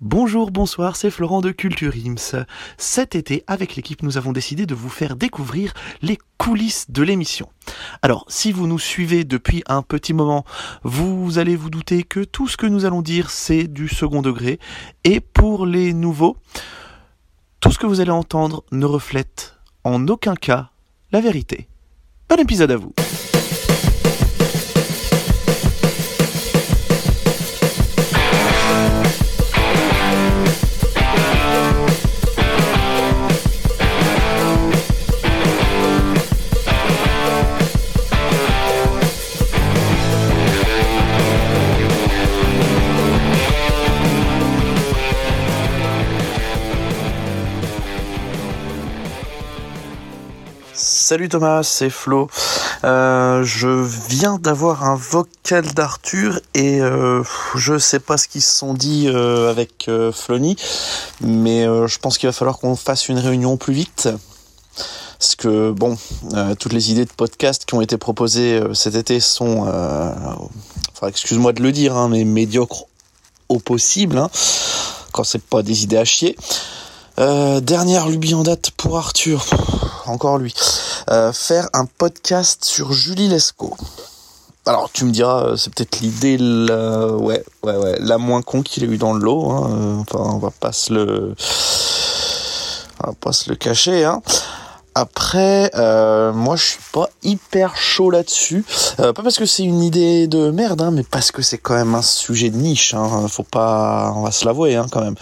Bonjour, bonsoir, c'est Florent de Culture Ims. Cet été, avec l'équipe, nous avons décidé de vous faire découvrir les coulisses de l'émission. Alors, si vous nous suivez depuis un petit moment, vous allez vous douter que tout ce que nous allons dire, c'est du second degré. Et pour les nouveaux, tout ce que vous allez entendre ne reflète en aucun cas la vérité. Bon épisode à vous. Salut Thomas, c'est Flo. Euh, je viens d'avoir un vocal d'Arthur et euh, je sais pas ce qu'ils se sont dit euh, avec euh, Flony, mais je pense qu'il va falloir qu'on fasse une réunion plus vite. Parce que bon, toutes les idées de podcast qui ont été proposées cet été sont, enfin excuse-moi de le dire, hein, mais médiocres au possible, hein, quand c'est pas des idées à chier. Dernière lubie en date pour Arthur, encore lui. Euh, faire un podcast sur Julie Lescaut. Alors tu me diras, euh, c'est peut-être l'idée la... ouais, ouais, ouais, la moins con qu'il ait eu dans le lot. Hein. Euh, Enfin, on va pas se le, on va pas se le cacher. Hein. Après, moi je suis pas hyper chaud là-dessus. Pas parce que c'est une idée de merde, hein, mais parce que c'est quand même un sujet de niche. Faut pas, on va se l'avouer quand même.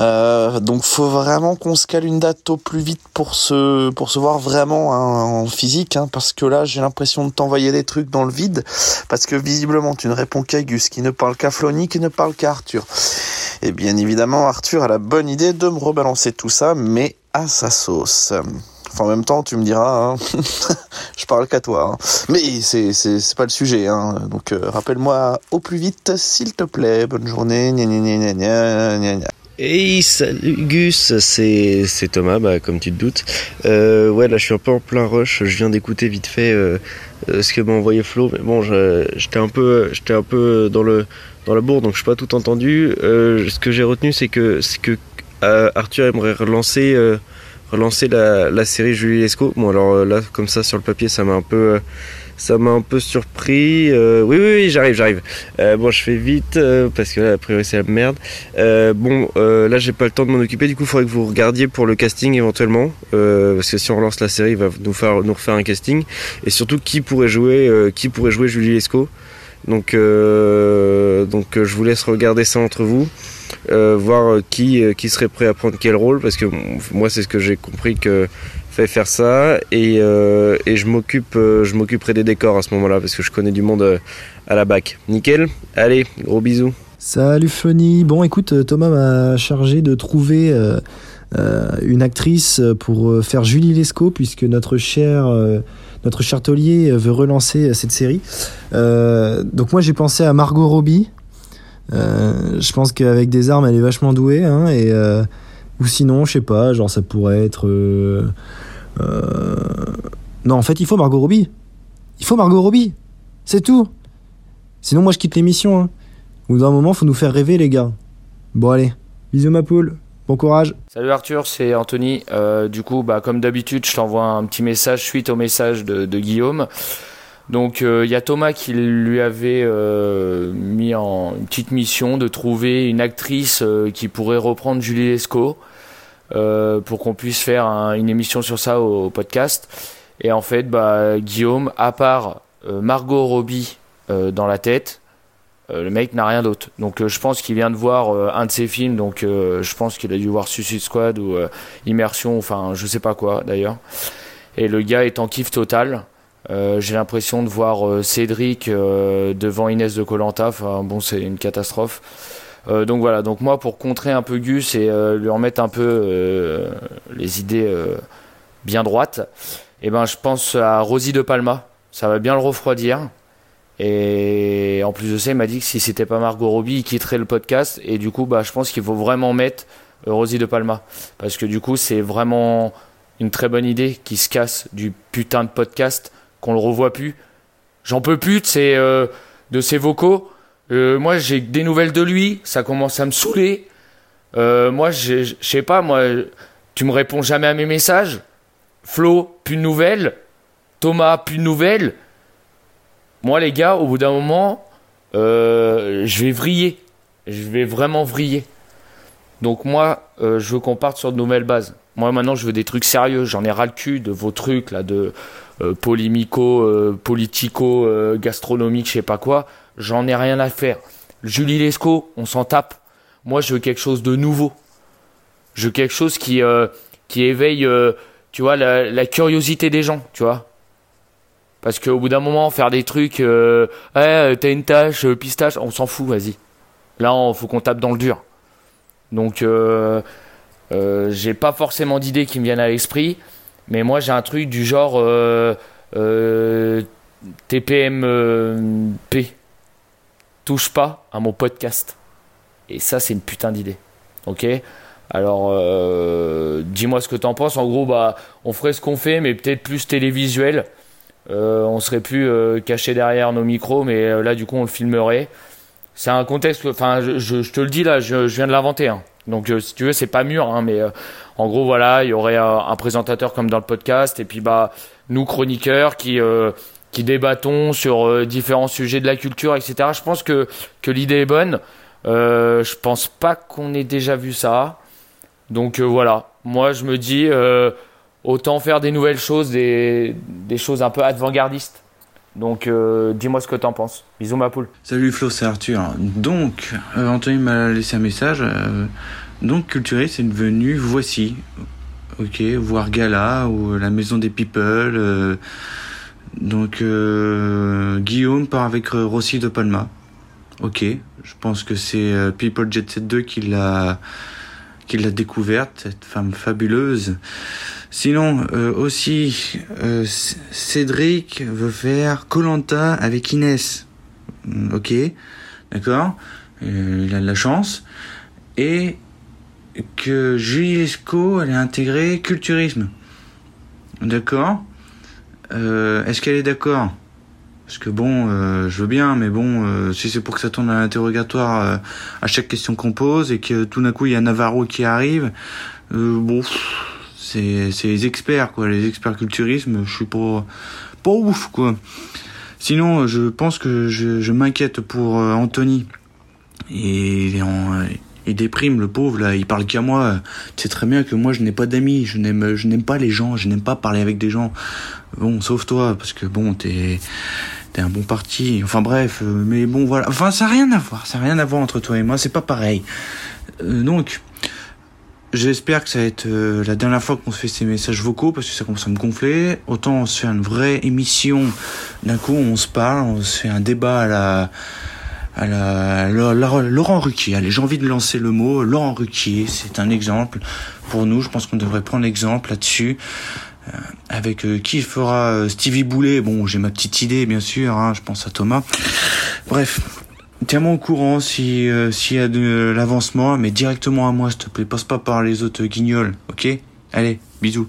Euh, donc faut vraiment qu'on se cale une date au plus vite pour se pour se voir vraiment hein, en physique hein, parce que là j'ai l'impression de t'envoyer des trucs dans le vide parce que visiblement tu ne réponds qu'à Gus qui ne parle qu'à Flony qui ne parle qu'à Arthur et bien évidemment Arthur a la bonne idée de me rebalancer tout ça mais à sa sauce Enfin, en même temps, tu me diras, hein, je parle qu'à toi. hein. Mais c'est c'est c'est pas le sujet. Hein. Donc euh, rappelle-moi au plus vite, s'il te plaît. Bonne journée. Gna gna gna Hey, salut Gus, c'est c'est Thomas, bah, comme tu te doutes. Euh, ouais, là je suis un peu en plein rush. Je viens d'écouter vite fait euh, euh, ce que m'a envoyé Flo, mais bon, j'étais un peu, j'étais un peu dans le dans la bourre, donc je n'ai pas tout entendu. Euh, ce que j'ai retenu, c'est que c'est que euh, Arthur aimerait relancer relancer la, la série Julie Lescaut. Bon, alors là, comme ça sur le papier, ça m'a un peu ça m'a un peu surpris. Euh, oui, oui, oui, j'arrive, j'arrive. Euh, bon, je fais vite euh, parce que là, a priori, c'est la merde. Bon, là j'ai pas le temps de m'en occuper, du coup il faudrait que vous regardiez pour le casting éventuellement, parce que si on relance la série, il va nous faire nous refaire un casting, et surtout qui pourrait jouer, qui pourrait jouer Julie Lescaut. Donc, donc je vous laisse regarder ça entre vous, voir qui qui serait prêt à prendre quel rôle, parce que moi c'est ce que j'ai compris que fait faire ça, et, euh, je m'occupe, euh, je m'occuperai des décors à ce moment-là, parce que je connais du monde euh, à la bac. Nickel. Allez, gros bisous. Salut Flony. Bon, écoute, Thomas m'a chargé de trouver une actrice pour faire Julie Lescaut, puisque notre cher, notre cher taulier veut relancer cette série. Donc moi, j'ai pensé à Margot Robbie. Je pense qu'avec des armes, elle est vachement douée. Hein, ou sinon, je sais pas, genre ça pourrait être... Non, en fait, il faut Margot Robbie. Il faut Margot Robbie. C'est tout. Sinon, moi, je quitte l'émission. Hein. Au bout d'un moment, faut nous faire rêver, les gars. Bon, allez. Bisous, ma poule. Bon courage. Salut Arthur, c'est Anthony. Euh, du coup, bah, comme d'habitude, je t'envoie un petit message suite au message de, Guillaume. Donc, euh, il y a Thomas qui lui avait euh, mis en une petite mission de trouver une actrice euh, qui pourrait reprendre Julie Lescaut euh, pour qu'on puisse faire un- une émission sur ça au, podcast. Et en fait, bah, Guillaume, à part euh, Margot Robbie euh, dans la tête, euh, le mec n'a rien d'autre. Donc euh, je pense qu'il vient de voir euh, un de ses films, donc euh, je pense qu'il a dû voir Suicide Squad ou euh, Immersion, enfin je sais pas quoi d'ailleurs. Et le gars est en kiff total. Euh, J'ai l'impression de voir euh, Cédric euh, devant Inès de Colanta. Enfin bon, c'est une catastrophe. Euh, donc voilà. Donc moi, pour contrer un peu Gus et euh, lui remettre un peu euh, les idées euh, bien droites, eh ben je pense à Rosie de Palma. Ça va bien le refroidir. Et en plus de ça, il m'a dit que si c'était pas Margot Robbie, il quitterait le podcast. Et du coup, bah, je pense qu'il faut vraiment mettre euh, Rosie de Palma. Parce que du coup, c'est vraiment une très bonne idée qui se casse du putain de podcast, qu'on le revoit plus. J'en peux plus de ses, euh, de ses vocaux. Euh, moi, j'ai des nouvelles de lui. Ça commence à me saouler. Euh, moi, je sais pas, moi, tu me réponds jamais à mes messages. Flo, plus de nouvelles. Thomas, plus de nouvelles. Moi, les gars, au bout d'un moment, euh, je vais vriller. Je vais vraiment vriller. Donc moi, je veux qu'on parte sur de nouvelles bases. Moi maintenant, je veux des trucs sérieux. J'en ai ras le cul de vos trucs là, de polémico, politico, gastronomique, je sais pas quoi. J'en ai rien à faire. Julie Lescaut, on s'en tape. Moi, je veux quelque chose de nouveau. Je veux quelque chose qui qui éveille, tu vois, la, curiosité des gens, tu vois. Parce qu'au bout d'un moment, faire des trucs, euh, ouais, t'as une tâche, euh, pistache, on s'en fout, vas-y. Là, il faut qu'on tape dans le dur. Donc, euh, euh, j'ai pas forcément d'idées qui me viennent à l'esprit, mais moi, j'ai un truc du genre TPMP. Touche pas à mon podcast. Et ça, c'est une putain d'idée. Ok? Alors, dis-moi ce que t'en penses. En gros, bah, on ferait ce qu'on fait, mais peut-être plus télévisuel. Euh, on serait plus euh, caché derrière nos micros, mais euh, là, du coup, on le filmerait. C'est un contexte, enfin, je, te le dis là, je, viens de l'inventer. Hein. Donc, si tu veux, c'est pas mûr, hein, mais en gros, voilà, il y aurait un présentateur comme dans le podcast, et puis bah, nous chroniqueurs qui qui débattons sur différents sujets de la culture, etc. Je pense que que l'idée est bonne. je pense pas qu'on ait déjà vu ça. Donc voilà, moi je me dis autant faire des nouvelles choses, des, des choses un peu avant-gardistes. Donc, euh, dis-moi ce que t'en penses. Bisous, ma poule. Salut Flo, c'est Arthur. Donc, euh, Anthony m'a laissé un message. Euh, donc, Culturiste est devenu Voici. Ok, voir Gala ou la Maison des People. Donc, Guillaume part avec Rossi de Palma. Ok, je pense que c'est People Jet Set 2 qui l'a qui l'a découverte, cette femme fabuleuse. Sinon, euh, aussi, euh, Cédric veut faire Colanta avec Inès. Mm, ok, d'accord. Euh, il a de la chance. Et que Julie Lescaut, elle a intégré culturisme. D'accord. Est-ce qu'elle est, d'accord? Parce que bon, je veux bien, mais bon, si c'est pour que ça tourne à l'interrogatoire à chaque question qu'on pose et que tout d'un coup il y a Navarro qui arrive, bon c'est les experts quoi, les experts culturisme, je suis pas pas ouf quoi. Sinon, je pense que je, je m'inquiète pour euh, Anthony. Et il, en, il déprime le pauvre là, il parle qu'à moi. Tu sais très bien que moi je n'ai pas d'amis, je n'aime je n'aime pas les gens, je n'aime pas parler avec des gens. Bon, sauf toi parce que bon, t'es t'es un bon parti. Enfin bref, euh, mais bon voilà. Enfin, ça n'a rien à voir, ça n'a rien à voir entre toi et moi, c'est pas pareil. Euh, donc J'espère que ça va être euh, la dernière fois qu'on se fait ces messages vocaux parce que ça commence à me gonfler. Autant on se fait une vraie émission. D'un coup, on se parle, on se fait un débat à la, à la, Laurent Ruquier. Allez, j'ai envie de lancer le mot. Laurent Ruquier, c'est un exemple pour nous. Je pense qu'on devrait prendre l'exemple là-dessus. Euh, avec euh, qui fera Stevie Boulet? Bon, j'ai ma petite idée, bien sûr. Hein, je pense à Thomas. Bref, Tiens-moi au courant si euh, s'il y a de l'avancement, mais directement à moi, s'il te plaît. Passe pas par les autres guignols, ok? Allez, bisous.